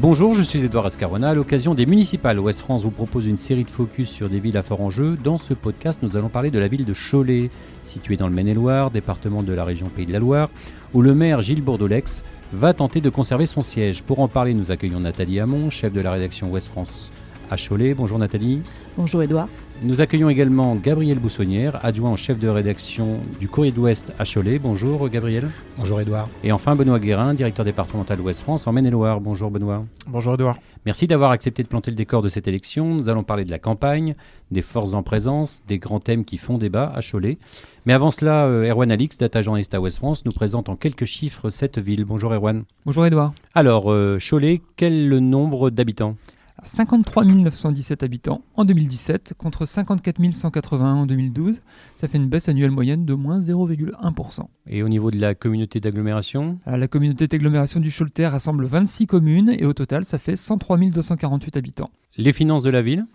Bonjour, je suis Edouard Ascarona. À l'occasion des municipales, Ouest France vous propose une série de focus sur des villes à fort enjeu. Dans ce podcast, nous allons parler de la ville de Cholet, située dans le Maine-et-Loire, département de la région Pays de la Loire, où le maire Gilles Bourdolex va tenter de conserver son siège. Pour en parler, nous accueillons Nathalie Hamon, chef de la rédaction Ouest France à Cholet. Bonjour Nathalie. Bonjour Edouard. Nous accueillons également Gabriel Boussonnière, adjoint en chef de rédaction du Courrier de l'Ouest à Cholet. Bonjour Gabriel. Bonjour Edouard. Et enfin Benoît Guérin, directeur départemental Ouest France en Maine-et-Loire. Bonjour Benoît. Bonjour Edouard. Merci d'avoir accepté de planter le décor de cette élection. Nous allons parler de la campagne, des forces en présence, des grands thèmes qui font débat à Cholet. Mais avant cela, euh, Erwan Alix, data journaliste à Ouest France, nous présente en quelques chiffres cette ville. Bonjour Erwan. Bonjour Edouard. Alors, euh, Cholet, quel est le nombre d'habitants? 53 917 habitants en 2017 contre 54 181 en 2012. Ça fait une baisse annuelle moyenne de moins 0,1%. Et au niveau de la communauté d'agglomération? La communauté d'agglomération du Choletais rassemble 26 communes et au total, ça fait 103 248 habitants. Les finances de la ville?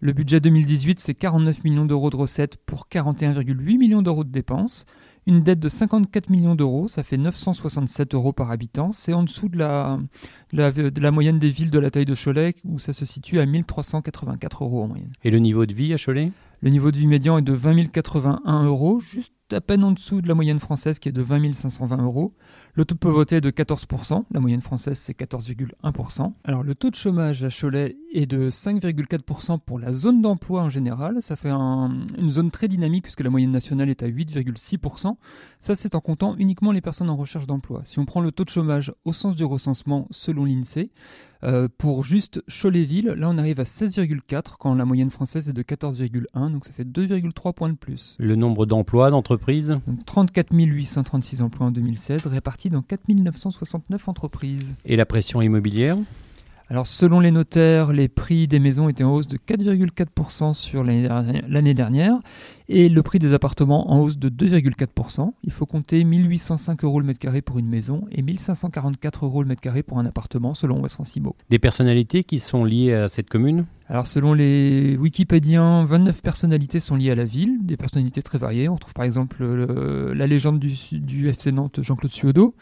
Le budget 2018, c'est 49 millions d'euros de recettes pour 41,8 millions d'euros de dépenses. Une dette de 54 millions d'euros, ça fait 967 euros par habitant. C'est en dessous de la, de la, moyenne des villes de la taille de Cholet, où ça se situe à 1384 euros en moyenne. Et le niveau de vie à Cholet? Le niveau de vie médian est de 20 081 euros, juste à peine en dessous de la moyenne française qui est de 20 520 euros. Le taux de pauvreté est de 14%, la moyenne française c'est 14,1%. Alors le taux de chômage à Cholet est de 5,4% pour la zone d'emploi en général, ça fait une zone très dynamique puisque la moyenne nationale est à 8,6%. Ça c'est en comptant uniquement les personnes en recherche d'emploi. Si on prend le taux de chômage au sens du recensement selon l'INSEE, euh, pour juste Cholet-Ville, là on arrive à 16,4 quand la moyenne française est de 14,1, donc ça fait 2,3 points de plus. Le nombre d'emplois d'entreprises? 34 836 emplois en 2016, répartis dans 4 969 entreprises. Et la pression immobilière? Alors selon les notaires, les prix des maisons étaient en hausse de 4,4% sur l'année dernière et le prix des appartements en hausse de 2,4%. Il faut compter 1805 euros le mètre carré pour une maison et 1544 euros le mètre carré pour un appartement selon West France Des personnalités qui sont liées à cette commune? Alors selon les Wikipédiens, 29 personnalités sont liées à la ville, des personnalités très variées. On retrouve par exemple la légende du, du FC Nantes Jean-Claude Suodo,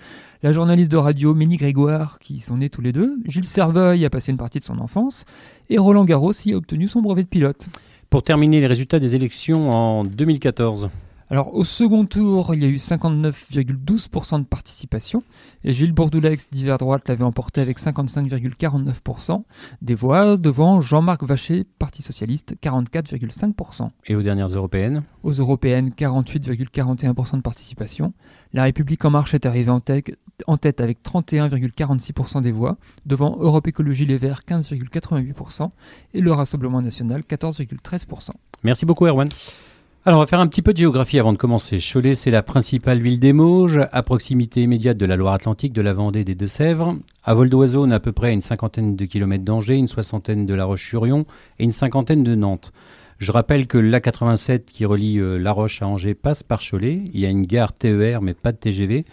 la journaliste de radio Ménie Grégoire qui sont nés tous les deux, Gilles Serveuil a passé une partie de son enfance et Roland Garros y a obtenu son brevet de pilote. Pour terminer les résultats des élections en 2014. Alors au second tour, il y a eu 59,12% de participation et Gilles Bourdoulex d'hiver droite l'avait emporté avec 55,49% des voix devant Jean-Marc Vacher, Parti socialiste, 44,5%. Et aux dernières européennes? Aux européennes, 48,41% de participation. La République en marche est arrivée en tête, en tête avec 31,46% des voix, devant Europe Écologie Les Verts 15,88% et le Rassemblement National 14,13%. Merci beaucoup Erwan. Alors, on va faire un petit peu de géographie avant de commencer. Cholet, c'est la principale ville des Mauges, à proximité immédiate de la Loire-Atlantique, de la Vendée et des Deux-Sèvres. À vol d'oiseau, on a à peu près une cinquantaine de kilomètres d'Angers, une soixantaine de La Roche-sur-Yon et une cinquantaine de Nantes. Je rappelle que l'A87 qui relie euh, La Roche à Angers passe par Cholet. Il y a une gare TER, mais pas de TGV.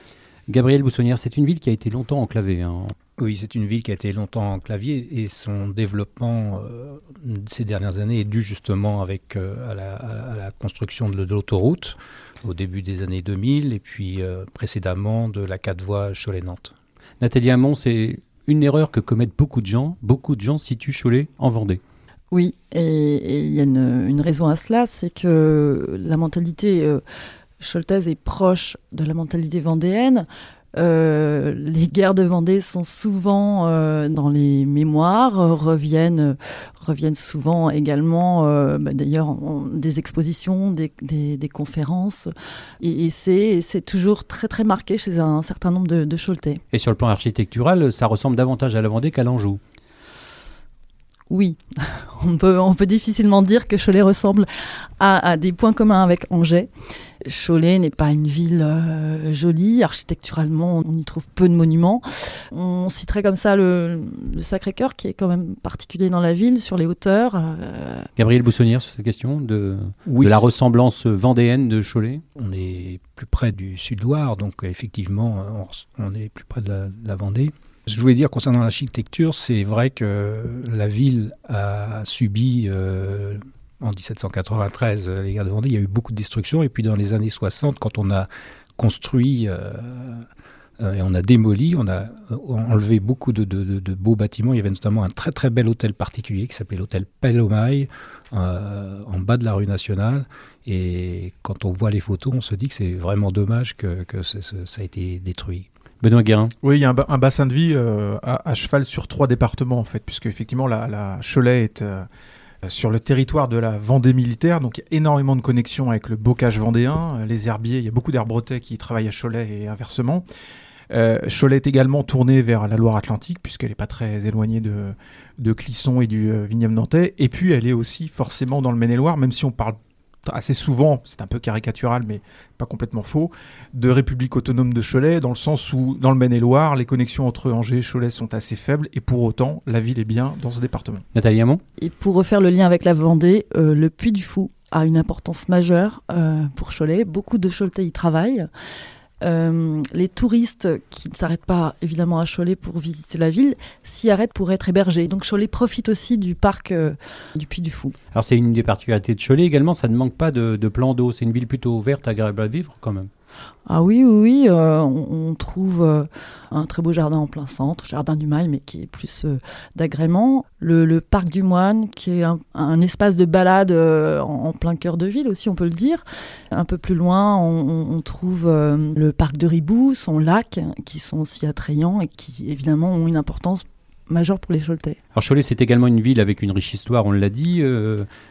Gabriel Boussonnière, c'est une ville qui a été longtemps enclavée. Hein. Oui, c'est une ville qui a été longtemps enclavée et son développement euh, ces dernières années est dû justement avec, euh, à, la, construction de, l'autoroute au début des années 2000 et puis euh, précédemment de la quatre voies Cholet-Nantes. Nathalie Hamon, c'est une erreur que commettent beaucoup de gens. Beaucoup de gens situent Cholet en Vendée. Oui, et il y a une, raison à cela, c'est que la mentalité choltaise est proche de la mentalité vendéenne. Euh, les guerres de Vendée sont souvent euh, dans les mémoires, euh, reviennent, reviennent souvent également, bah, d'ailleurs, des expositions, des, des, conférences. Et, et c'est toujours très très marqué chez un, certain nombre de, de Et sur le plan architectural, ça ressemble davantage à la Vendée qu'à l'Anjou oui, on peut, on peut difficilement dire que Cholet ressemble à, des points communs avec Angers. Cholet n'est pas une ville euh, jolie, architecturalement on y trouve peu de monuments. On citerait comme ça le, Sacré-Cœur qui est quand même particulier dans la ville, sur les hauteurs. Euh. Gabriel Boussonnière sur cette question de, la ressemblance vendéenne de Cholet? On est plus près du sud-Loire, donc effectivement on, est plus près de la Vendée. Je voulais dire concernant l'architecture, c'est vrai que la ville a subi euh, en 1793 euh, les guerres de Vendée, il y a eu beaucoup de destruction et puis dans les années 60 quand on a construit euh, Euh, et on a démoli, on a enlevé beaucoup de, beaux bâtiments. Il y avait notamment un très très bel hôtel particulier qui s'appelait l'hôtel Pelomai, en bas de la rue nationale. Et quand on voit les photos, on se dit que c'est vraiment dommage que, ça a été détruit. Benoît Guérin. Oui, il y a un, bassin de vie à, cheval sur trois départements en fait, puisque effectivement la, la Cholet est sur le territoire de la Vendée militaire. Donc il y a énormément de connexions avec le bocage vendéen, euh, les herbiers. Il y a beaucoup d'herbretais qui travaillent à Cholet et inversement. Euh, Cholet est également tourné vers la Loire-Atlantique, puisqu'elle n'est pas très éloignée de, de Clisson et du euh, vignoble nantais. Et puis, elle est aussi forcément dans le Maine-et-Loire, même si on parle assez souvent, c'est un peu caricatural, mais pas complètement faux, de République autonome de Cholet, dans le sens où, dans le Maine-et-Loire, les connexions entre Angers et Cholet sont assez faibles, et pour autant, la ville est bien dans ce département. Nathalie Hamon Et pour refaire le lien avec la Vendée, euh, le Puy du Fou a une importance majeure euh, pour Cholet. Beaucoup de Choletais y travaillent. Euh, les touristes qui ne s'arrêtent pas évidemment à Cholet pour visiter la ville s'y arrêtent pour être hébergés. Donc Cholet profite aussi du parc euh, du Puy du Fou. Alors c'est une des particularités de Cholet également, ça ne manque pas de, de plans d'eau. C'est une ville plutôt ouverte, agréable à vivre quand même. Ah oui, oui, oui. Euh, on, trouve euh, un très beau jardin en plein centre, jardin du Mail, mais qui est plus euh, d'agrément. Le, parc du Moine, qui est un, espace de balade en, plein cœur de ville aussi, on peut le dire. Un peu plus loin, on, trouve le parc de Ribou, son lac, qui sont aussi attrayants et qui évidemment ont une importance majeur pour les Choletais. Alors Cholet, c'est également une ville avec une riche histoire, on l'a dit,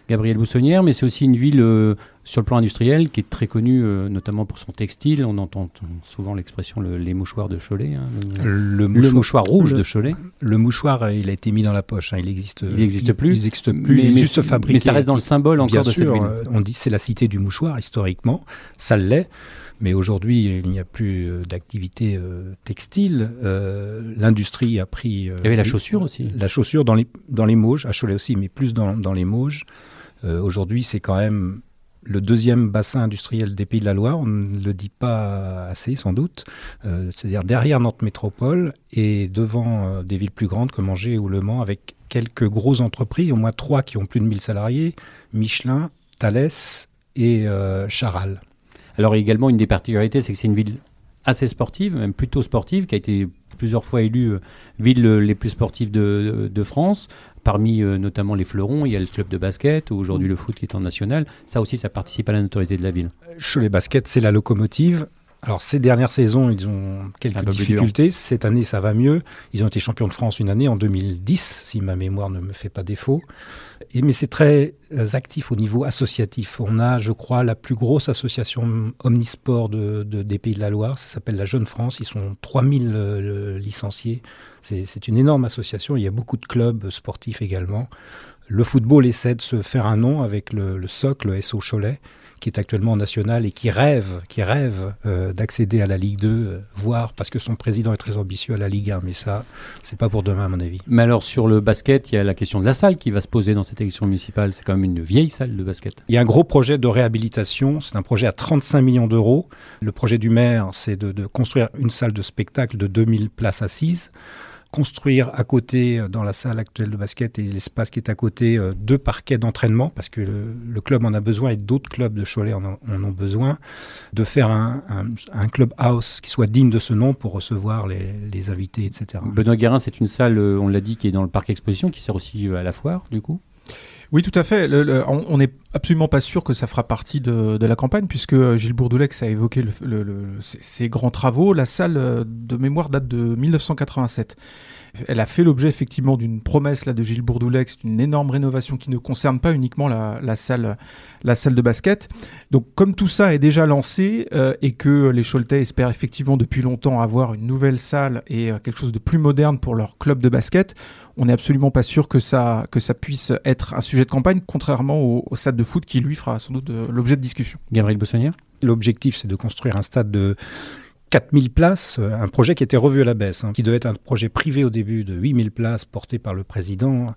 Gabriel Boussonnière, mais c'est aussi une ville sur le plan industriel qui est très connue, euh, notamment pour son textile. On entend souvent l'expression les mouchoirs de Cholet. Hein, le, mouchoir, rouge de Cholet. Le mouchoir, il a été mis dans la poche. Hein, il existe. Il n'existe plus. Il n'existe plus. Mais, il est juste fabriqué. Mais ça reste dans le symbole encore de cette ville. On dit c'est la cité du mouchoir historiquement. Ça l'est. Mais aujourd'hui, il n'y a plus euh, d'activité euh, textile. Euh, l'industrie a pris. il y avait la chaussure aussi. La chaussure dans les, dans les Mauges, à Cholet aussi, mais plus dans, dans les Mauges. aujourd'hui, c'est quand même le deuxième bassin industriel des Pays de la Loire. On ne le dit pas assez, sans doute. C'est-à-dire derrière Nantes Métropole et devant des villes plus grandes comme Angers ou Le Mans, avec quelques grosses entreprises, au moins trois qui ont plus de 1000 salariés Michelin, Thales et Charal. Alors également, une des particularités, c'est que c'est une ville assez sportive, même plutôt sportive, qui a été plusieurs fois élue euh, ville euh, les plus sportives de, France. Parmi euh, notamment les fleurons, il y a le club de basket, ou aujourd'hui le foot qui est en national. Ça aussi, ça participe à la notoriété de la ville. Cholet Basket, c'est la locomotive. Alors ces dernières saisons, ils ont quelques difficultés. Cette année, ça va mieux. Ils ont été champions de France une année en 2010, si ma mémoire ne me fait pas défaut. Et, mais c'est très euh, actif au niveau associatif. On a, je crois, la plus grosse association omnisport de, des Pays de la Loire. Ça s'appelle la Jeune France. Ils sont 3000 euh, licenciés. C'est une énorme association. Il y a beaucoup de clubs sportifs également. Le football essaie de se faire un nom avec le, le socle SO Cholet qui est actuellement national et qui rêve, qui rêve euh, d'accéder à la Ligue 2, euh, voire parce que son président est très ambitieux à la Ligue 1. Mais ça, c'est pas pour demain, à mon avis. Mais alors, sur le basket, il y a la question de la salle qui va se poser dans cette élection municipale. C'est quand même une vieille salle de basket. Il y a un gros projet de réhabilitation. C'est un projet à 35 millions d'euros. Le projet du maire, c'est de, de construire une salle de spectacle de 2000 places assises construire à côté, euh, dans la salle actuelle de basket et l'espace qui est à côté, euh, deux parquets d'entraînement, parce que le, club en a besoin et d'autres clubs de Cholet en, ont besoin, de faire un, un, club house qui soit digne de ce nom pour recevoir les, invités, etc. Benoît Guérin, c'est une salle, euh, on l'a dit, qui est dans le parc exposition, qui sert aussi à la foire, du coup? Oui, tout à fait. on n'est absolument pas sûr que ça fera partie de, la campagne, puisque Gilles Bourdoulex a évoqué le, ces grands travaux. La salle de mémoire date de 1987. Elle a fait l'objet effectivement d'une promesse là de Gilles Bourdoulex, d'une énorme rénovation qui ne concerne pas uniquement la, salle, la salle de basket. Donc comme tout ça est déjà lancé euh, et que les Choletais espèrent effectivement depuis longtemps avoir une nouvelle salle et euh, quelque chose de plus moderne pour leur club de basket, on n'est absolument pas sûr que ça, que ça puisse être un sujet de campagne, contrairement au, stade de foot qui lui fera sans doute euh, l'objet de discussion. Gabriel Bossonnière L'objectif, c'est de construire un stade de 4000 places, euh, un projet qui était revu à la baisse, hein, qui devait être un projet privé au début de 8000 places porté par le président.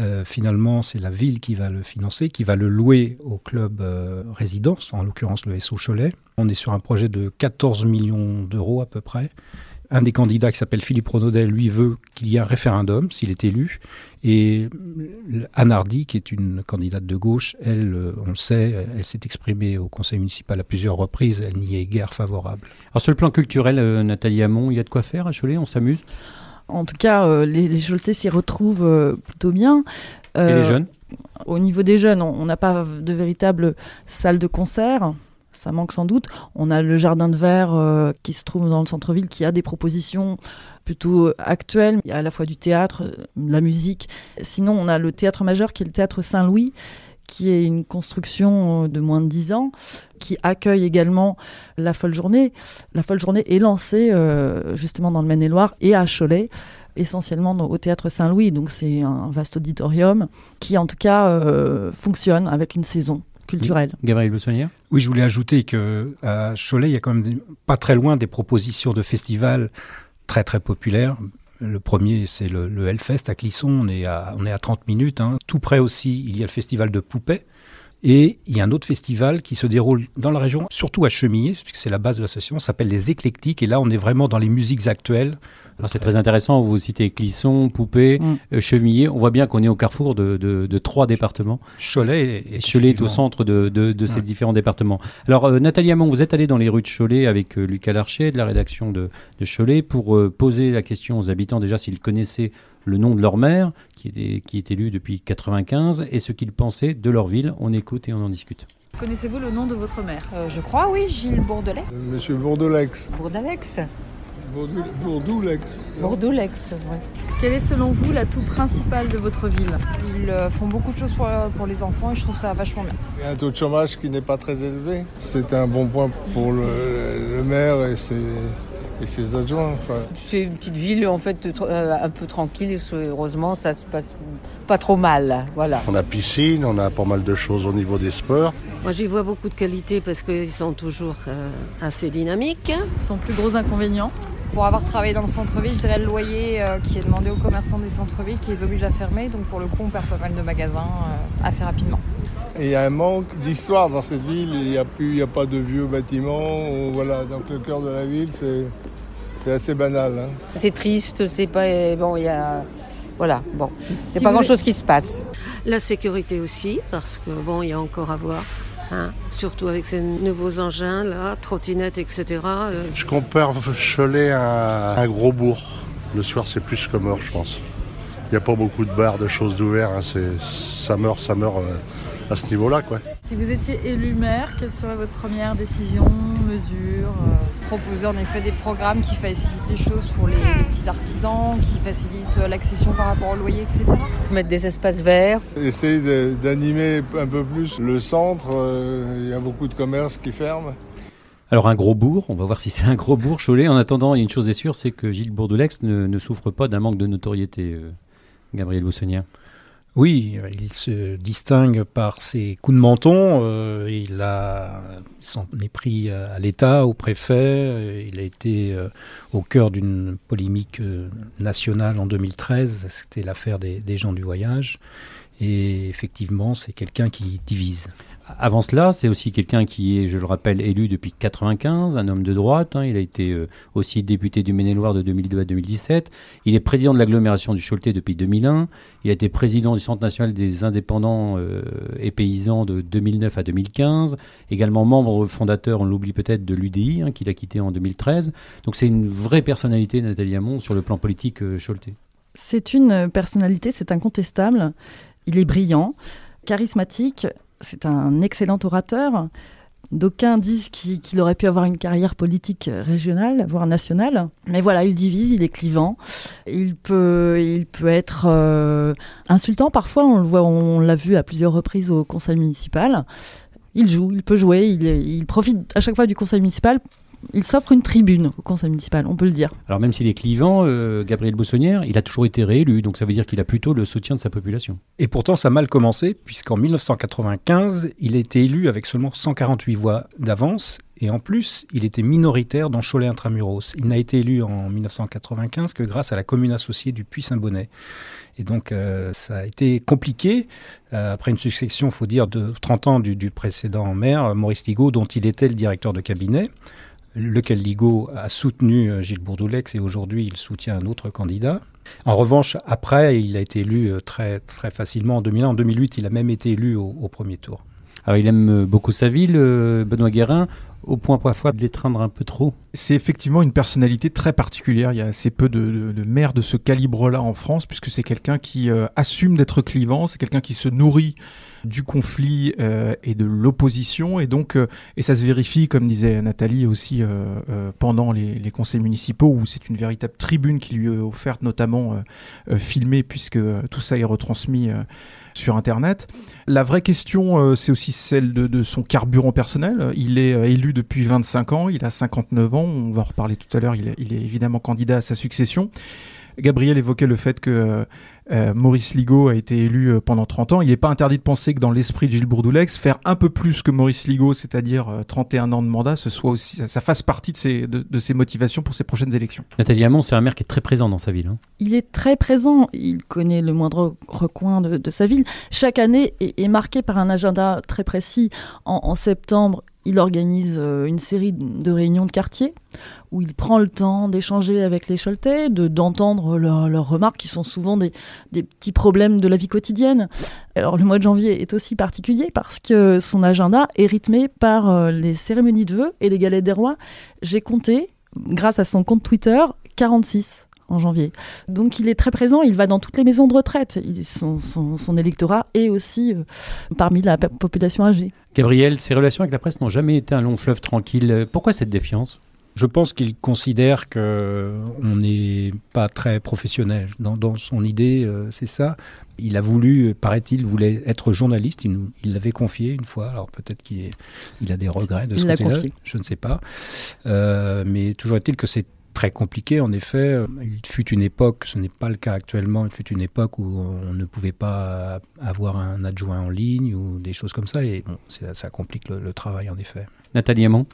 Euh, finalement, c'est la ville qui va le financer, qui va le louer au club euh, résidence, en l'occurrence le SO Cholet. On est sur un projet de 14 millions d'euros à peu près. Un des candidats qui s'appelle Philippe Renaudel, lui, veut qu'il y ait un référendum s'il est élu. Et Anne Hardy, qui est une candidate de gauche, elle, euh, on le sait, elle s'est exprimée au conseil municipal à plusieurs reprises, elle n'y est guère favorable. Alors sur le plan culturel, euh, Nathalie Hamon, il y a de quoi faire à Cholet, on s'amuse? En tout cas, euh, les, les Choletais s'y retrouvent plutôt bien. Et les jeunes? Au niveau des jeunes, on n'a pas de véritable salle de concert ça manque sans doute. On a le jardin de verre euh, qui se trouve dans le centre-ville qui a des propositions plutôt actuelles. Il y a à la fois du théâtre, de la musique. Sinon, on a le théâtre majeur qui est le théâtre Saint-Louis qui est une construction euh, de moins de 10 ans, qui accueille également la Folle Journée. La Folle Journée est lancée euh, justement dans le Maine-et-Loire et à Cholet essentiellement au théâtre Saint-Louis, donc c'est un vaste auditorium qui en tout cas fonctionne avec une saison culturelle. Gabriel Bussonnier Oui, je voulais ajouter que à Cholet, il y a quand même pas très loin des propositions de festivals très très populaires. Le premier, c'est le, le, Hellfest à Clisson, on est à, on est à 30 minutes. Hein. Tout près aussi, il y a le festival de Poupée. Et il y a un autre festival qui se déroule dans la région, surtout à Chemillé, puisque c'est la base de l'association, s'appelle les Éclectiques. Et là, on est vraiment dans les musiques actuelles. C'est très intéressant, vous citez Clisson, Poupée, mm. Euh, Chemillé. On voit bien qu'on est au carrefour de, de, de trois départements. Cholet et Cholet est au centre de, de ces différents départements. Alors euh, Nathalie Hamon, vous êtes allée dans les rues de Cholet avec euh, Lucas Larcher de la rédaction de, Cholet pour poser la question aux habitants déjà s'ils connaissaient le nom de leur maire, qui est, qui est élu depuis 95, et ce qu'ils pensaient de leur ville. On écoute et on en discute. Connaissez-vous le nom de votre maire? Je crois, oui, Gilles Bourdelet. Monsieur Bourdelex. Bourdelex Bourdoulex. Bourdoulex, oui. Quel est selon vous l'atout principal de votre ville? Ils euh, font beaucoup de choses pour, pour, les enfants et je trouve ça vachement bien. Il y a un taux de chômage qui n'est pas très élevé. C'est un bon point pour le, le maire et ses, et ses adjoints. Enfin. C'est une petite ville en fait euh, un peu tranquille. Heureusement, ça se passe pas trop mal. Voilà. On a piscine, on a pas mal de choses au niveau des sports. Moi, j'y vois beaucoup de qualités parce qu'ils sont toujours euh, assez dynamiques. Son plus gros inconvénient pour avoir travaillé dans le centre-ville, je dirais le loyer euh, qui est demandé aux commerçants des centres-villes qui les oblige à fermer. Donc pour le coup, on perd pas mal de magasins euh, assez rapidement. il y a un manque d'histoire dans cette ville. Il n'y a, plus, a pas de vieux bâtiments. Voilà, donc le cœur de la ville, c'est assez banal. Hein. C'est triste, c'est pas. Bon, il y a. Voilà, bon. Il n'y a pas grand-chose qui se passe. La sécurité aussi, parce que bon, il y a encore à voir. Hein, surtout avec ces nouveaux engins, là, trottinettes, etc. Euh. Je compare Cholet à un gros bourg. Le soir, c'est plus comme heure, je pense. Il n'y a pas beaucoup de bars, de choses d'ouvert. Hein. ça meurt, ça meurt euh, à ce niveau-là. Quoi. Si vous étiez élu maire, quelle serait votre première décision, mesure euh Proposer en effet des programmes qui facilitent les choses pour les, petits artisans, qui facilitent l'accession par rapport au loyer, etc. Mettre des espaces verts. Essayer d'animer un peu plus le centre. Euh, il y a beaucoup de commerces qui ferment. Alors un gros bourg, on va voir si c'est un gros bourg, Cholet. En attendant, il y a une chose est sûre, c'est que Gilles Bourdoulex ne, ne souffre pas d'un manque de notoriété, euh, Gabriel Boussonnière. Oui, il se distingue par ses coups de menton. Euh, il, a, s'en est pris à l'État, au préfet. Euh, il a été euh, au cœur d'une polémique nationale en 2013. C'était l'affaire des gens du voyage. Et effectivement, c'est quelqu'un qui divise. Avant cela, c'est aussi quelqu'un qui est, je le rappelle, élu depuis 95, un homme de droite. Hein. il a été euh, aussi député du Maine-et-Loire de 2002 à 2017. Il est président de l'agglomération du Choletais depuis 2001. Il a été président du Centre national des indépendants euh, et paysans de 2009 à 2015. Également membre fondateur, on l'oublie peut-être, de l'UDI, hein, qu'il a quitté en 2013. Donc c'est une vraie personnalité, Nathalie Hamon, sur le plan politique euh, Choletais. C'est une personnalité, c'est incontestable. Il est brillant, charismatique c'est un excellent orateur. D'aucuns disent qu'il aurait pu avoir une carrière politique régionale, voire nationale. Mais voilà, il divise, il est clivant. Il peut, être euh, insultant parfois. On l'a vu à plusieurs reprises au conseil municipal. Il joue, il peut jouer, il profite à chaque fois du conseil municipal il s'offre une tribune au conseil municipal, on peut le dire. Alors même s'il est clivant, euh, Gabriel Boussonnière, il a toujours été réélu, donc ça veut dire qu'il a plutôt le soutien de sa population. Et pourtant, ça a mal commencé, puisqu'en 1995, il a été élu avec seulement 148 voix d'avance, et en plus, il était minoritaire dans Cholet Intramuros. Il n'a été élu en 1995 que grâce à la commune associée du Puy-Saint-Bonnet. Et donc, euh, ça a été compliqué, euh, après une succession, il faut dire, de 30 ans du, du précédent maire, Maurice Ligaud, dont il était le directeur de cabinet. Lequel Ligo a soutenu Gilles Bourdoulex et aujourd'hui il soutient un autre candidat. En revanche, après, il a été élu très, très facilement en 2001. En 2008, il a même été élu au, au premier tour. Alors il aime beaucoup sa ville, Benoît Guérin au point parfois de l'étreindre un peu trop. C'est effectivement une personnalité très particulière. Il y a assez peu de, de, maires de ce calibre-là en France, puisque c'est quelqu'un qui euh, assume d'être clivant, c'est quelqu'un qui se nourrit du conflit euh, et de l'opposition. Et donc, euh, et ça se vérifie, comme disait Nathalie aussi, pendant les, les, conseils municipaux, où c'est une véritable tribune qui lui est offerte, notamment filmée, puisque tout ça est retransmis sur Internet. La vraie question, euh, c'est aussi celle de, son carburant personnel. Il est euh, élu depuis 25 ans, il a 59 ans, on va en reparler tout à l'heure, il, il, est évidemment candidat à sa succession. Gabriel évoquait le fait que euh, Maurice Ligo a été élu euh, pendant 30 ans. Il n'est pas interdit de penser que dans l'esprit de Gilles Bourdoulex, faire un peu plus que Maurice Ligo, c'est-à-dire 31 euh, ans de mandat, ce soit aussi, ça, fasse partie de ses, de, ses, motivations pour ses prochaines élections. Nathalie Hamon, c'est un maire qui est très présent dans sa ville. Hein. Il est très présent. Il connaît le moindre recoin de, sa ville. Chaque année est, est, marquée par un agenda très précis. En, en septembre, il organise une série de réunions de quartier où il prend le temps d'échanger avec les Choletais, de, d'entendre leurs remarques qui sont souvent des, des, petits problèmes de la vie quotidienne. Alors le mois de janvier est aussi particulier parce que son agenda est rythmé par euh, les cérémonies de vœux et les galettes des rois. J'ai compté, grâce à son compte Twitter, 46 en janvier. Donc il est très présent, il va dans toutes les maisons de retraite. son, son, électorat est aussi euh, parmi la population âgée. Gabriel, ses relations avec la presse n'ont jamais été un long fleuve tranquille. Pourquoi cette défiance? Je pense qu'il considère que on n'est pas très professionnel. Dans, son idée, euh, c'est ça. Il a voulu, paraît-il, voulait être journaliste. Il l'avait confié une fois. Alors peut-être qu'il il a des regrets de ce côté-là. Je ne sais pas. Euh, mais toujours est-il que c'est très compliqué. En effet, il fut une époque, ce n'est pas le cas actuellement, il fut une époque où on ne pouvait pas avoir un adjoint en ligne ou des choses comme ça. Et bon, ça, complique le, le travail, en effet. Nathalie Aymon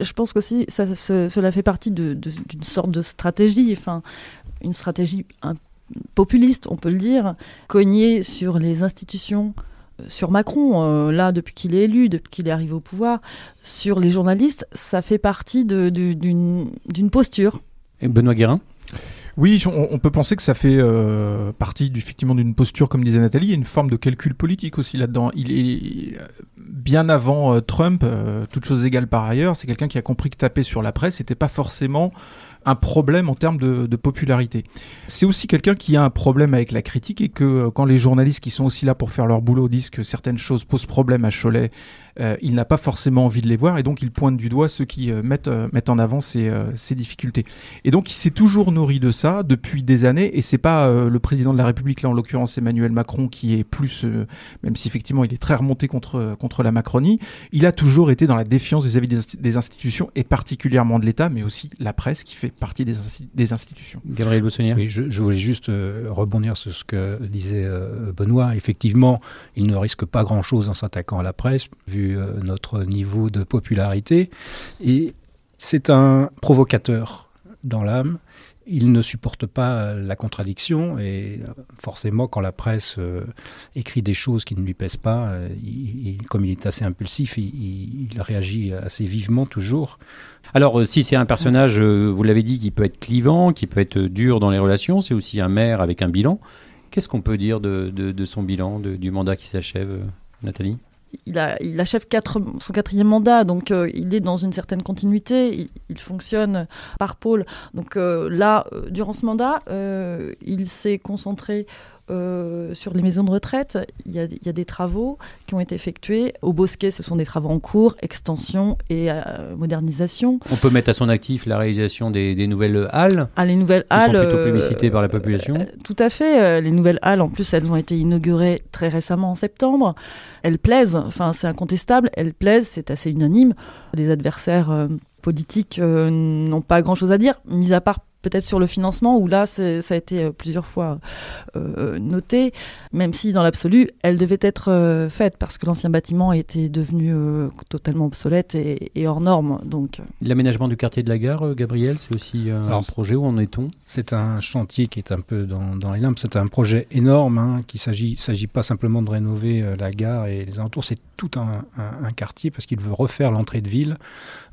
je pense qu'aussi ça, cela fait partie d'une sorte de stratégie, enfin une stratégie populiste, on peut le dire, cogner sur les institutions, sur Macron, euh, là, depuis qu'il est élu, depuis qu'il est arrivé au pouvoir, sur les journalistes, ça fait partie d'une posture. Et Benoît Guérin? Oui, on, peut penser que ça fait euh, partie effectivement d'une posture, comme disait Nathalie, il y a une forme de calcul politique aussi là-dedans. Il est bien avant euh, Trump, euh, toute chose égale par ailleurs, c'est quelqu'un qui a compris que taper sur la presse n'était pas forcément un problème en termes de, de popularité. C'est aussi quelqu'un qui a un problème avec la critique et que quand les journalistes qui sont aussi là pour faire leur boulot disent que certaines choses posent problème à Cholet euh, il n'a pas forcément envie de les voir et donc il pointe du doigt ceux qui euh, mettent, euh, mettent en avant ces, ces, difficultés. Et donc il s'est toujours nourri de ça depuis des années et c'est pas le président de la République, là en l'occurrence Emmanuel Macron, qui est plus, même si effectivement il est très remonté contre, contre la Macronie, il a toujours été dans la défiance vis-à-vis des, institutions et particulièrement de l'État, mais aussi la presse qui fait partie des, des institutions. Gabriel Bossonnier Oui, je, je, voulais juste rebondir sur ce que disait Benoît. Effectivement, il ne risque pas grand-chose en s'attaquant à la presse, vu euh, notre niveau de popularité. Et c'est un provocateur dans l'âme. Il ne supporte pas la contradiction et euh, forcément quand la presse euh, écrit des choses qui ne lui plaisent pas, comme il est assez impulsif, il, réagit assez vivement toujours. Alors si c'est un personnage, vous l'avez dit, qui peut être clivant, qui peut être dur dans les relations, c'est aussi un maire avec un bilan. Qu'est-ce qu'on peut dire de, son bilan, du mandat qui s'achève, Nathalie? Il, achève son quatrième mandat, donc euh, il est dans une certaine continuité, il, fonctionne par pôle. Donc euh, là, euh, durant ce mandat, il s'est concentré euh, sur les maisons de retraite, il y, a, des travaux qui ont été effectués. Au Bosquet, ce sont des travaux en cours, extension et euh, modernisation. On peut mettre à son actif la réalisation des, nouvelles halles Ah, les nouvelles qui halles. Sont plutôt plébiscitées par la population euh, Tout à fait. les nouvelles halles, en plus, elles ont été inaugurées très récemment en septembre. Elles plaisent, enfin, c'est incontestable, elles plaisent, c'est assez unanime. Les adversaires politiques n'ont pas grand-chose à dire, mis à part peut-être sur le financement, où là, ça a été euh, plusieurs fois euh, noté, même si dans l'absolu, elle devait être euh, faite, parce que l'ancien bâtiment était devenu totalement obsolète et, hors norme. Donc. L'aménagement du quartier de la gare, Gabriel, c'est aussi un projet, où en est-on? C'est un chantier qui est un peu dans, les limbes, c'est un projet énorme, hein, qui s'agit, s'agit pas simplement de rénover la gare et les alentours, c'est tout un, un quartier, parce qu'il veut refaire l'entrée de ville.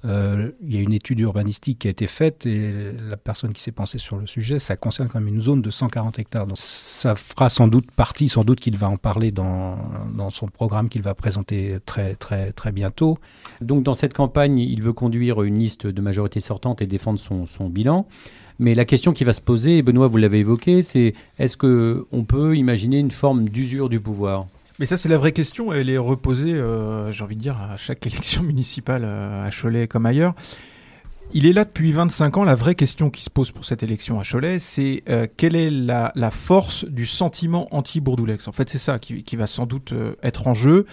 il y a une étude urbanistique qui a été faite, et la personne qui s'est pensé sur le sujet, ça concerne quand même une zone de 140 hectares. Donc ça fera sans doute partie, sans doute qu'il va en parler dans, dans son programme qu'il va présenter très, très, très bientôt. Donc dans cette campagne, il veut conduire une liste de majorité sortante et défendre son, son bilan. Mais la question qui va se poser, Benoît, vous l'avez évoqué, c'est est-ce qu'on peut imaginer une forme d'usure du pouvoir? Mais ça, c'est la vraie question. Elle est reposée, euh, j'ai envie de dire, à chaque élection municipale euh, à Cholet comme ailleurs. Il est là depuis 25 ans. La vraie question qui se pose pour cette élection à Cholet, c'est euh, quelle est la, force du sentiment anti-Bourdoulex? En fait, c'est ça qui, va sans doute euh, être en jeu.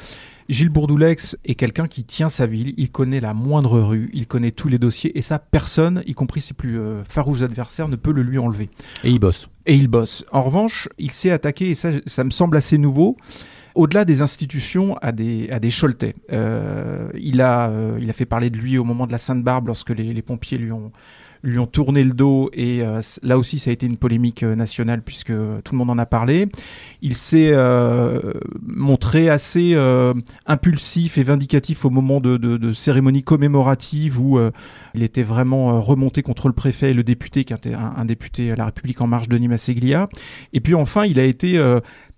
Gilles Bourdoulex est quelqu'un qui tient sa ville, il connaît la moindre rue, il connaît tous les dossiers, et ça, personne, y compris ses plus euh, farouches adversaires, ne peut le lui enlever. Et il bosse. Et il bosse. En revanche, il s'est attaqué, et ça, ça me semble assez nouveau, au-delà des institutions, à des, à des Choletais. Euh, il, a, euh, il a fait parler de lui au moment de la Sainte-Barbe lorsque les, les, pompiers lui ont, lui ont tourné le dos et euh, là aussi ça a été une polémique euh, nationale puisque tout le monde en a parlé. Il s'est euh, montré assez impulsif et vindicatif au moment de, de, de cérémonies commémoratives où il était vraiment remonté contre le préfet et le député qui était un, un député à la République en marche, Denis Masseglia. Et puis enfin il a été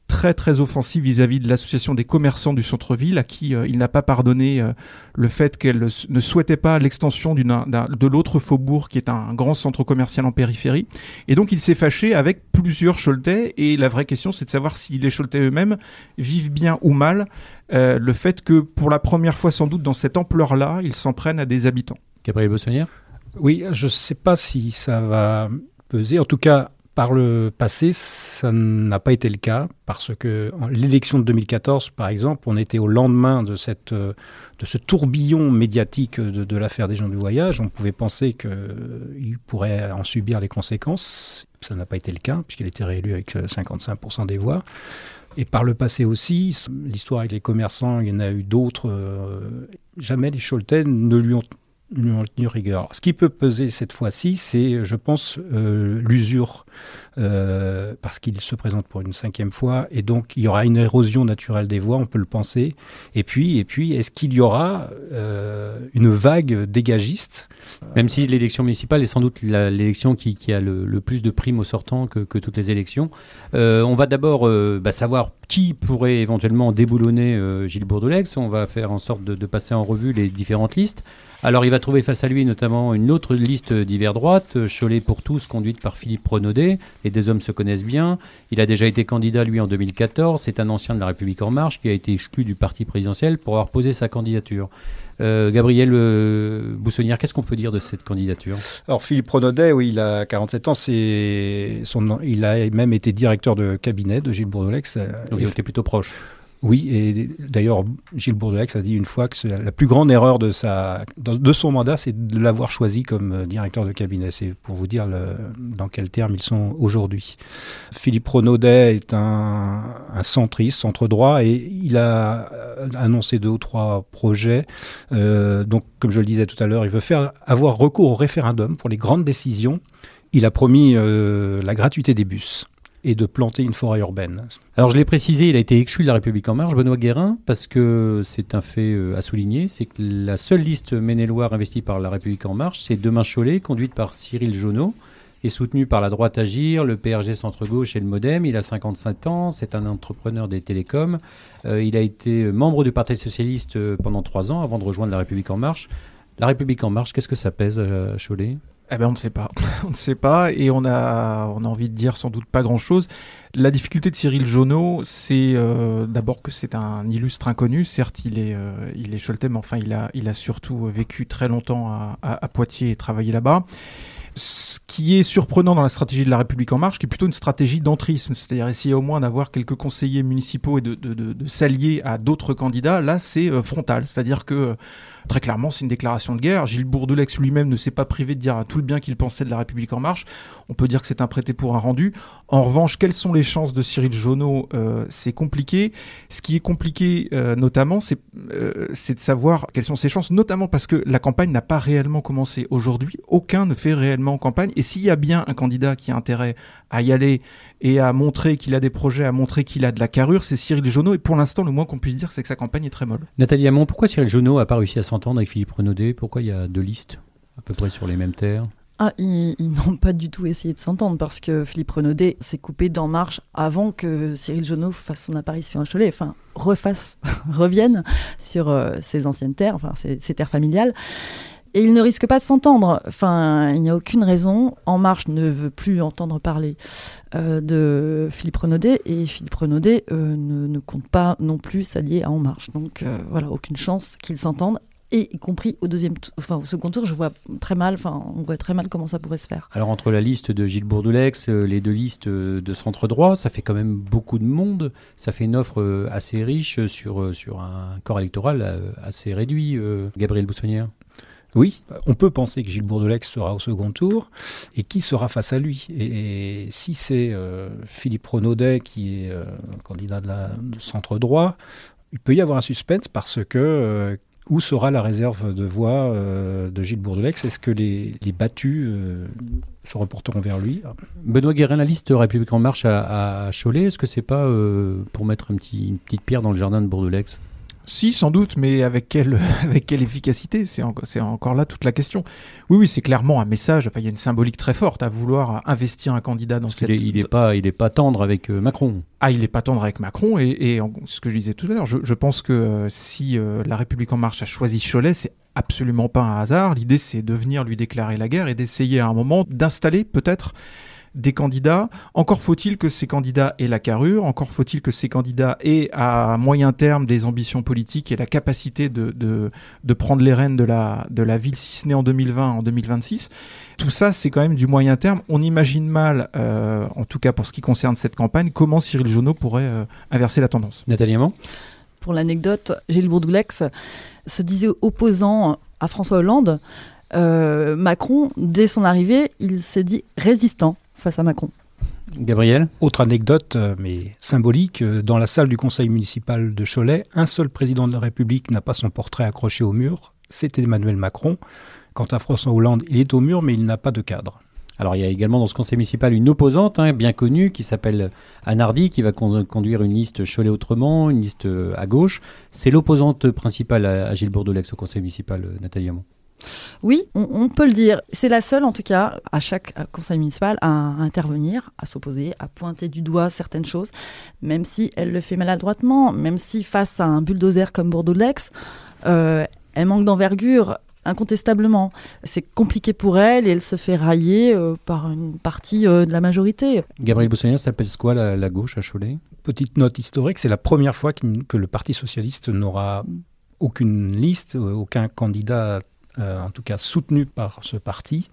très très offensif vis-à-vis de l'association des commerçants du centre-ville à qui euh, il n'a pas pardonné euh, le fait qu'elle ne souhaitait pas l'extension de l'autre faubourg qui est un grand centre commercial en périphérie. Et donc il s'est fâché avec plusieurs Choletais et la vraie question c'est de savoir si les Choletais eux-mêmes vivent bien ou mal euh, le fait que pour la première fois sans doute dans cette ampleur-là, ils s'en prennent à des habitants. Gabriel Bossonnière Oui, je ne sais pas si ça va peser. En tout cas, par le passé, ça n'a pas été le cas parce que l'élection de 2014, par exemple, on était au lendemain de, euh, ce tourbillon médiatique de, l'affaire des gens du voyage. On pouvait penser qu'il pourrait en subir les conséquences. Ça n'a pas été le cas puisqu'il était réélu avec 55% euh, des voix. Et par le passé aussi, l'histoire avec les commerçants, il y en a eu d'autres. Euh, jamais les Scholten ne lui ont rigueur. Ce qui peut peser cette fois-ci, c'est, je pense, euh, l'usure, euh, parce qu'il se présente pour une cinquième fois, et donc il y aura une érosion naturelle des voix, on peut le penser. Et puis, et puis, est-ce qu'il y aura euh, une vague dégagiste? Même si l'élection municipale est sans doute l'élection qui, a le, plus de primes au sortant que, toutes les élections. on va d'abord bah, savoir qui pourrait éventuellement déboulonner Gilles Bourdoulex. On va faire en sorte de passer en revue les différentes listes. Alors il va trouver face à lui notamment une autre liste d'hiver droite, Cholet pour tous, conduite par Philippe Pronaudet. Les deux hommes se connaissent bien. Il a déjà été candidat, lui, en 2014. C'est un ancien de la République En Marche qui a été exclu du parti présidentiel pour avoir posé sa candidature. Euh, Gabriel euh, Boussonnière, qu'est-ce qu'on peut dire de cette candidature? Alors Philippe Pronaudet, oui, il a 47 ans, c'est son, il a même été directeur de cabinet de Gilles Bourdelex. Donc il était plutôt proche. Oui, et d'ailleurs, Gilles Bourdelex a dit une fois que la plus grande erreur de, sa, de son mandat, c'est de l'avoir choisi comme euh, directeur de cabinet. C'est pour vous dire le, dans quels termes ils sont aujourd'hui. Philippe Renaudet est un, un, centriste, centre-droit, et il a euh, annoncé deux ou trois projets. Euh, donc, comme je le disais tout à l'heure, il veut faire avoir recours au référendum pour les grandes décisions. Il a promis euh, la gratuité des bus et de planter une forêt urbaine. Alors je l'ai précisé, il a été exclu de la République en marche, Benoît Guérin, parce que c'est un fait euh, à souligner, c'est que la seule liste Maine-et-Loire investie par la République en marche, c'est Demain Cholet, conduite par Cyril Jonot, et soutenue par la droite Agir, le PRG centre-gauche et le Modem. Il a 55 ans, c'est un entrepreneur des télécoms. Euh, il a été membre du Parti socialiste euh, pendant trois ans avant de rejoindre la République en marche. La République en marche, qu'est-ce que ça pèse à Cholet eh ben on ne sait pas, on ne sait pas, et on a, on a envie de dire sans doute pas grand-chose. La difficulté de Cyril Jonot, c'est euh, d'abord que c'est un illustre inconnu. Certes, il est, euh, il est Choletais, mais enfin, il a, il a surtout vécu très longtemps à, à, Poitiers et travaillé là-bas. Ce qui est surprenant dans la stratégie de la République en marche, qui est plutôt une stratégie d'entrisme, c'est-à-dire essayer au moins d'avoir quelques conseillers municipaux et de, de, de, de s'allier à d'autres candidats, là c'est euh, frontal, c'est-à-dire que Très clairement, c'est une déclaration de guerre. Gilles Bourdelex lui-même ne s'est pas privé de dire tout le bien qu'il pensait de la République en marche. On peut dire que c'est un prêté pour un rendu. En revanche, quelles sont les chances de Cyril Jonot euh, C'est compliqué. Ce qui est compliqué, euh, notamment, euh, c'est de savoir quelles sont ses chances, notamment parce que la campagne n'a pas réellement commencé aujourd'hui. Aucun ne fait réellement campagne. Et s'il y a bien un candidat qui a intérêt à y aller et à montrer qu'il a des projets, à montrer qu'il a de la carrure, c'est Cyril Jonot. Et pour l'instant, le moins qu'on puisse dire, c'est que sa campagne est très molle. Nathalie Hamon, pourquoi Cyril Jonot n'a pas réussi à s'entendre avec Philippe Renaudet Pourquoi il y a deux listes à peu près sur les mêmes terres? Ah, ils, n'ont pas du tout essayé de s'entendre parce que Philippe Renaudet s'est coupé d'En Marche avant que Cyril Jonot fasse son apparition à Cholet, enfin refasse, revienne sur euh, ses anciennes terres, enfin ses, ses terres familiales et ils ne risquent pas de s'entendre. Enfin, il n'y a aucune raison. En Marche ne veut plus entendre parler euh, de Philippe Renaudet et Philippe Renaudet euh, ne, compte pas non plus s'allier à En Marche. Donc euh, voilà, aucune chance qu'ils s'entendent. Et y compris au deuxième, enfin au second tour, je vois très mal, on voit très mal comment ça pourrait se faire. Alors entre la liste de Gilles Bourdoulex, les deux listes de centre droit, ça fait quand même beaucoup de monde. Ça fait une offre assez riche sur sur un corps électoral assez réduit. Gabriel Boussonnière. Oui, on peut penser que Gilles Bourdelex sera au second tour, et qui sera face à lui. Et, si c'est euh, Philippe Renaudet qui est euh, candidat de centre droit, il peut y avoir un suspense parce que euh, où sera la réserve de voix de Gilles Bourdelex Est-ce que les, battus se reporteront vers lui. Benoît Guérin, la liste République en marche à, Cholet, est-ce que c'est pas pour mettre une petite pierre dans le jardin de Bourdelex si, sans doute, mais avec quelle, avec quelle efficacité C'est encore là toute la question. Oui, oui, c'est clairement un message. Enfin, il y a une symbolique très forte à vouloir investir un candidat dans cette. Il n'est pas, il est pas tendre avec euh, Macron. Ah, il n'est pas tendre avec Macron. Et, et ce que je disais tout à l'heure, je, pense que euh, si euh, la République en marche a choisi Cholet, c'est absolument pas un hasard. L'idée, c'est de venir lui déclarer la guerre et d'essayer à un moment d'installer peut-être des candidats. Encore faut-il que ces candidats aient la carrure, encore faut-il que ces candidats aient à moyen terme des ambitions politiques et la capacité de, de, de prendre les rênes de la, de la ville, si ce n'est en 2020, en 2026. Tout ça, c'est quand même du moyen terme. On imagine mal, euh, en tout cas pour ce qui concerne cette campagne, comment Cyril Jonot pourrait euh, inverser la tendance. Nathalie Amand Pour l'anecdote, Gilles Bourdoulex se disait opposant à François Hollande. Euh, Macron, dès son arrivée, il s'est dit résistant face à Macron. Gabriel Autre anecdote, euh, mais symbolique, euh, dans la salle du conseil municipal de Cholet, un seul président de la République n'a pas son portrait accroché au mur, c'était Emmanuel Macron. Quant à François Hollande, il est au mur, mais il n'a pas de cadre. Alors il y a également dans ce conseil municipal une opposante hein, bien connue qui s'appelle Anardi qui va conduire une liste Cholet autrement, une liste euh, à gauche. C'est l'opposante principale à, Gilles Bourdelex au conseil municipal, Nathalie Hamon. Oui, on, peut le dire. C'est la seule, en tout cas, à chaque conseil municipal, à, intervenir, à s'opposer, à pointer du doigt certaines choses, même si elle le fait maladroitement, même si face à un bulldozer comme Bordeaux-Lex, euh, elle manque d'envergure. Incontestablement, c'est compliqué pour elle et elle se fait railler euh, par une partie euh, de la majorité. Gabriel Boussonnier s'appelle quoi la, gauche à Cholet? Petite note historique, c'est la première fois que le Parti socialiste n'aura aucune liste, aucun candidat euh, en tout cas soutenu par ce parti.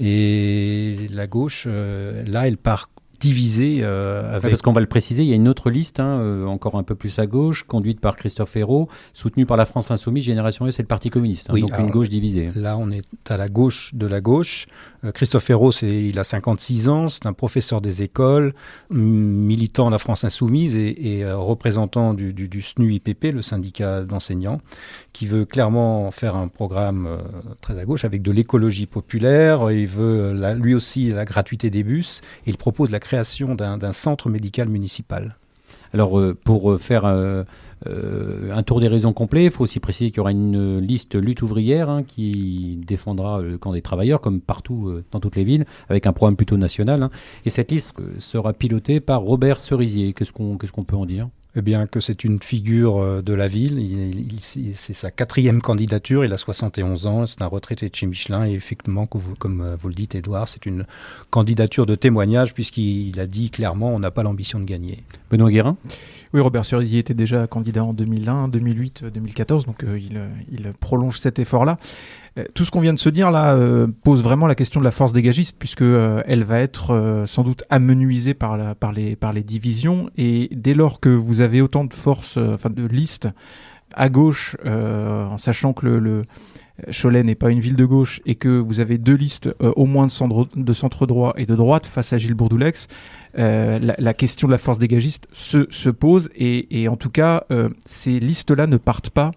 Et la gauche, euh, là, elle part divisé euh, avec... Parce qu'on va le préciser, il y a une autre liste, hein, euh, encore un peu plus à gauche, conduite par Christophe Hérault, soutenue par la France Insoumise, Génération S et le Parti communiste. Hein, donc une gauche divisée. Là, on est à la gauche de la gauche. Euh, Christophe Hérault, il a 56 ans, c'est un professeur des écoles, militant de la France Insoumise et, représentant du, du, SNU-IPP, le syndicat d'enseignants, qui veut clairement faire un programme très à gauche avec de l'écologie populaire. Il veut lui aussi la gratuité des bus et il propose la création d'un centre médical municipal. Alors, euh, pour euh, faire euh, un tour des raisons complet, il faut aussi préciser qu'il y aura une liste lutte ouvrière hein, qui défendra le camp des travailleurs, comme partout dans toutes les villes, avec un programme plutôt national. Hein. Et cette liste sera pilotée par Robert Cerisier. Qu'est-ce qu'on qu'est-ce qu'on peut en dire? Eh bien, que c'est une figure euh, de la ville. c'est sa quatrième candidature. Il a 71 ans. C'est un retraité de chez Michelin. Et effectivement, comme euh, vous le dites, Edouard, c'est une candidature de témoignage puisqu'il a dit clairement on n'a pas l'ambition de gagner. Benoît Guérin? Oui, Robert Cerisier était déjà candidat en 2001, 2008, 2014. Donc euh, il, il, prolonge cet effort-là. Euh, tout ce qu'on vient de se dire là euh, pose vraiment la question de la force dégagiste puisque euh, elle va être sans doute amenuisée par, les, divisions. Et dès lors que vous avez autant de forces, enfin de listes à gauche, en sachant que le, le Cholet n'est pas une ville de gauche et que vous avez deux listes au moins de centre, de centre droit et de droite face à Gilles Bourdoulex, la, question de la force dégagiste se, se pose. Et en tout cas ces listes-là ne partent pas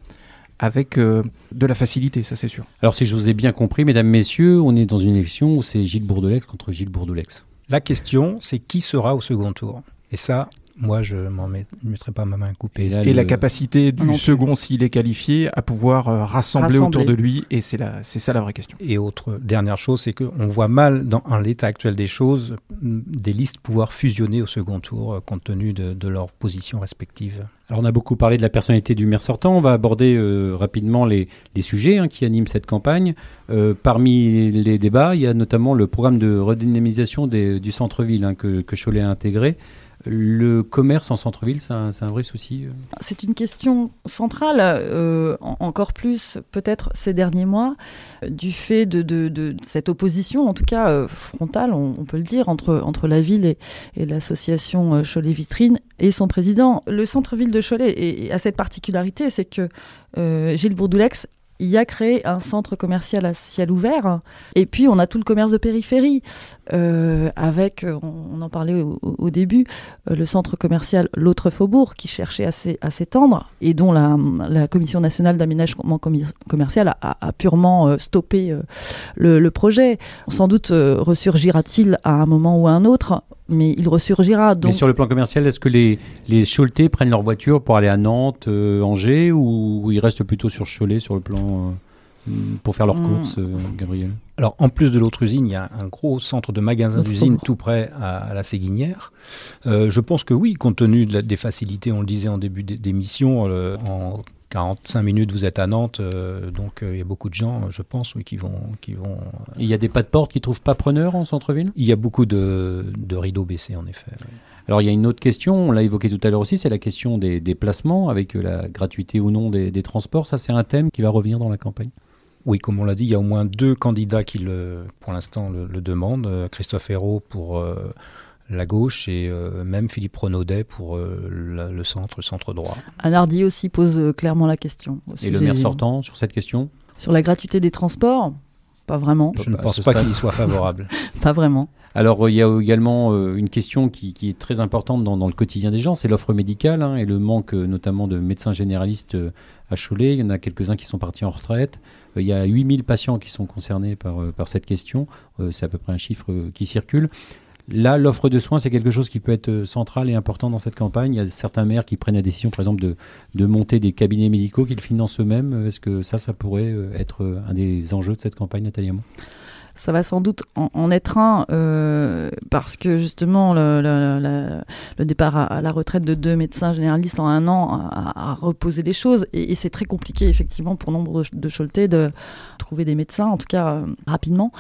avec euh, de la facilité, ça c'est sûr. Alors si je vous ai bien compris, mesdames, messieurs, on est dans une élection où c'est Gilles Bourdelex contre Gilles Bourdelex. La question, c'est qui sera au second tour? Et ça, moi, je ne mettrai pas ma main coupée. Et, la capacité du second, s'il est qualifié, à pouvoir euh, rassembler, autour de lui, et c'est ça la vraie question. Et autre dernière chose, c'est qu'on voit mal, dans l'état actuel des choses, des listes pouvoir fusionner au second tour, euh, compte tenu de, de leurs positions respectives. Alors on a beaucoup parlé de la personnalité du maire sortant, on va aborder euh, rapidement les, les sujets hein, qui animent cette campagne. Euh, parmi les débats, il y a notamment le programme de redynamisation du centre-ville hein, que, que Cholet a intégré. Le commerce en centre-ville, c'est un, vrai souci euh? C'est une question centrale, euh, encore plus peut-être ces derniers mois, du fait de, cette opposition, en tout cas euh, frontale, on, peut le dire, entre, entre la ville et, l'association Cholet Vitrine et son président. Le centre-ville de Cholet a cette particularité, c'est que Gilles Bourdoulex il y a créé un centre commercial à ciel ouvert. Et puis, on a tout le commerce de périphérie, euh, avec, euh, on, en parlait au, début, euh, le centre commercial L'Autre Faubourg, qui cherchait à s'étendre, et dont la, Commission nationale d'aménagement commercial a, purement stoppé le, le, projet. Sans doute ressurgira-t-il à un moment ou à un autre mais il ressurgira. Donc... Mais sur le plan commercial, est-ce que les, les Choletais prennent leur voiture pour aller à Nantes, euh, Angers, ou, ils restent plutôt sur Cholet sur le plan euh, pour faire leurs hmm. courses, euh, Gabriel? Alors, en plus de l'autre usine, il y a un gros centre de magasins d'usine tout près à, la Séguinière. je pense que oui, compte tenu des facilités, on le disait en début d'émission, en 45 minutes, vous êtes à Nantes, euh, donc euh, il y a beaucoup de gens, je pense, oui, qui vont, qui vont. Il y a des pas de porte qui trouvent pas preneur en centre-ville? Il y a beaucoup de, rideaux baissés, en effet. Alors il y a une autre question, on l'a évoqué tout à l'heure aussi, c'est la question des déplacements avec euh, la gratuité ou non des, transports. Ça, c'est un thème qui va revenir dans la campagne? Oui, comme on l'a dit, il y a au moins deux candidats qui, le, pour l'instant, le, demandent. Christophe Hérault pour la gauche et euh, même Philippe Renaudet pour euh, le centre, le centre droit. Anardi aussi pose euh, clairement la question. Et le maire sortant sur cette question? Sur la gratuité des transports? Pas vraiment. Je ne pense pas qu'il y soit favorable. pas vraiment. Alors il y a également une question qui, est très importante dans, le quotidien des gens, c'est l'offre médicale hein, et le manque notamment de médecins généralistes à Cholet. Il y en a quelques-uns qui sont partis en retraite. il y a 8000 patients qui sont concernés par, par cette question. c'est à peu près un chiffre qui circule. Là, l'offre de soins, c'est quelque chose qui peut être euh, central et important dans cette campagne. Il y a certains maires qui prennent la décision, par exemple, de, de monter des cabinets médicaux qu'ils financent eux-mêmes. Est-ce que ça, ça pourrait euh, être euh, un des enjeux de cette campagne, Nathalie Hamon? Ça va sans doute en, être un, euh, parce que justement le, départ à, la retraite de deux médecins généralistes en un an a, reposé les choses, et, c'est très compliqué effectivement pour nombre de, de de trouver des médecins, en tout cas euh, rapidement.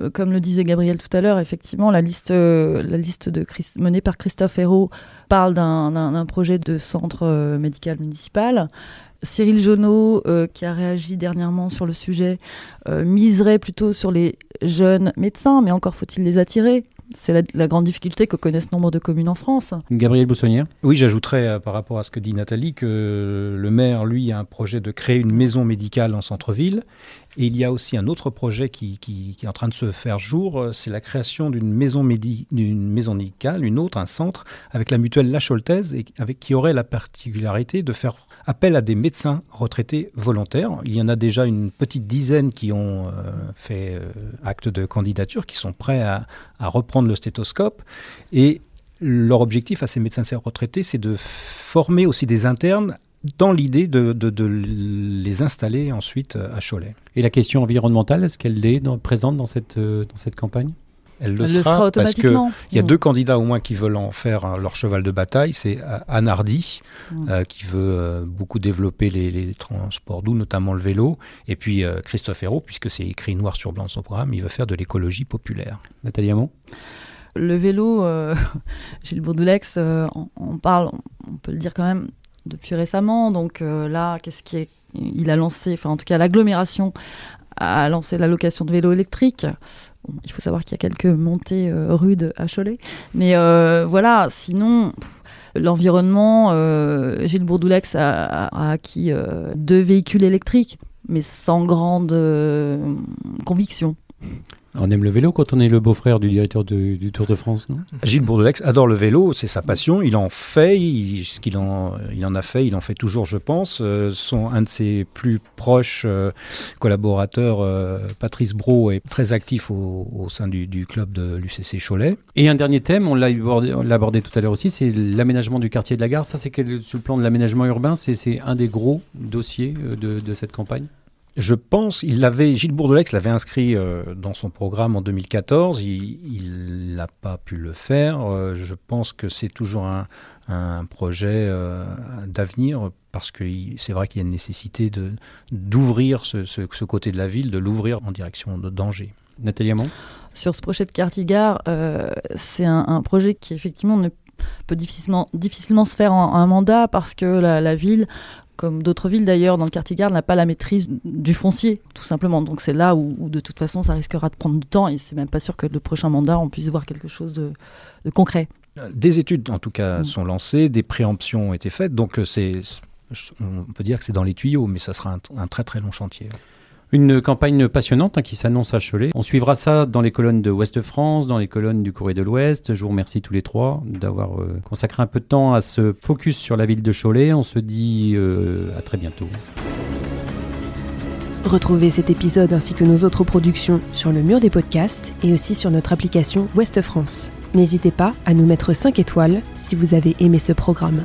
Euh, comme le disait Gabriel tout à l'heure, effectivement la liste, la liste menée par Christophe Hérault parle d'un projet de centre médical municipal. Cyril Jonot, euh, qui a réagi dernièrement sur le sujet, euh, miserait plutôt sur les jeunes médecins, mais encore faut-il les attirer. C'est la, grande difficulté que connaissent nombre de communes en France. Gabriel Boussonnière? Oui, j'ajouterais euh, par rapport à ce que dit Nathalie que le maire, lui, a un projet de créer une maison médicale en centre-ville. Et il y a aussi un autre projet qui, est en train de se faire jour, c'est la création d'une maison, d'une maison médicale, une autre, un centre, avec la mutuelle La Choltaise, et avec qui aurait la particularité de faire appel à des médecins retraités volontaires. Il y en a déjà une petite dizaine qui ont euh, fait euh, acte de candidature, qui sont prêts à, reprendre le stéthoscope. Et leur objectif à ces médecins retraités, c'est de former aussi des internes dans l'idée de, les installer ensuite à Cholet. Et la question environnementale, est-ce qu'elle est présente dans cette, euh, dans cette campagne? Elle le Elle sera, parce que automatiquement. il y a Mm. deux candidats au moins qui veulent en faire hein, leur cheval de bataille. C'est euh, Anne Hardy, Mm. euh, qui veut euh, beaucoup développer les, les transports doux, notamment le vélo, et puis euh, Christophe Hérault, puisque c'est écrit noir sur blanc dans son programme, il veut faire de l'écologie populaire. Nathalie Hamon? Le vélo, euh, Gilles Bourdoulex, euh, on, on parle, on peut le dire quand même, depuis récemment. Donc euh, là, qu'est-ce qui est Il a lancé, enfin en tout cas l'agglomération a lancé la location de vélos électriques. Il faut savoir qu'il y a quelques montées euh, rudes à Cholet. Mais euh, voilà, sinon, l'environnement, Gilles Bourdoulex a, acquis deux véhicules électriques, mais sans grande conviction. On aime le vélo quand on est le beau-frère du directeur de- du Tour de France, non? Gilles Bourdelex adore le vélo, c'est sa passion, il en fait, il, ce qu'il en, il en a fait, il en fait toujours, je pense. Euh, son, un de ses plus proches euh, collaborateurs, euh, Patrice Bro, est très actif au, au sein du, du club de l'UCC Cholet. Et un dernier thème, on l'a abordé, tout à l'heure aussi, c'est l'aménagement du quartier de la gare. Ça, c'est sur le plan de l'aménagement urbain, c'est un des gros dossiers de, de cette campagne? Je pense, il l'avait, Gilles Bourdelex l'avait inscrit euh, dans son programme en 2014. Il n'a pas pu le faire. Euh, je pense que c'est toujours un, un projet euh, d'avenir parce que c'est vrai qu'il y a une nécessité de d'ouvrir ce, ce- ce côté de la ville, de l'ouvrir en direction de danger. Nathalie Hamon sur ce projet de euh, c'est un, un projet qui effectivement ne peut difficilement, difficilement se faire en, en un mandat parce que la, la ville, comme d'autres villes d'ailleurs dans le quartier-gare, n'a pas la maîtrise du foncier, tout simplement. Donc c'est là où, où, de toute façon ça risquera de prendre du temps et c'est même pas sûr que le prochain mandat on puisse voir quelque chose de, de concret. Des études en tout cas Mm. sont lancées, des préemptions ont été faites, donc euh, c'est on peut dire que c'est dans les tuyaux, mais ça sera un, un très très long chantier. Une campagne passionnante hein, qui s'annonce à Cholet. On suivra ça dans les colonnes de Ouest France, dans les colonnes du Courrier de l'Ouest. Je vous remercie tous les trois d'avoir euh, consacré un peu de temps à ce focus sur la ville de Cholet. On se dit euh, à très bientôt. Retrouvez cet épisode ainsi que nos autres productions sur le mur des podcasts et aussi sur notre application Ouest France. N'hésitez pas à nous mettre 5 étoiles si vous avez aimé ce programme.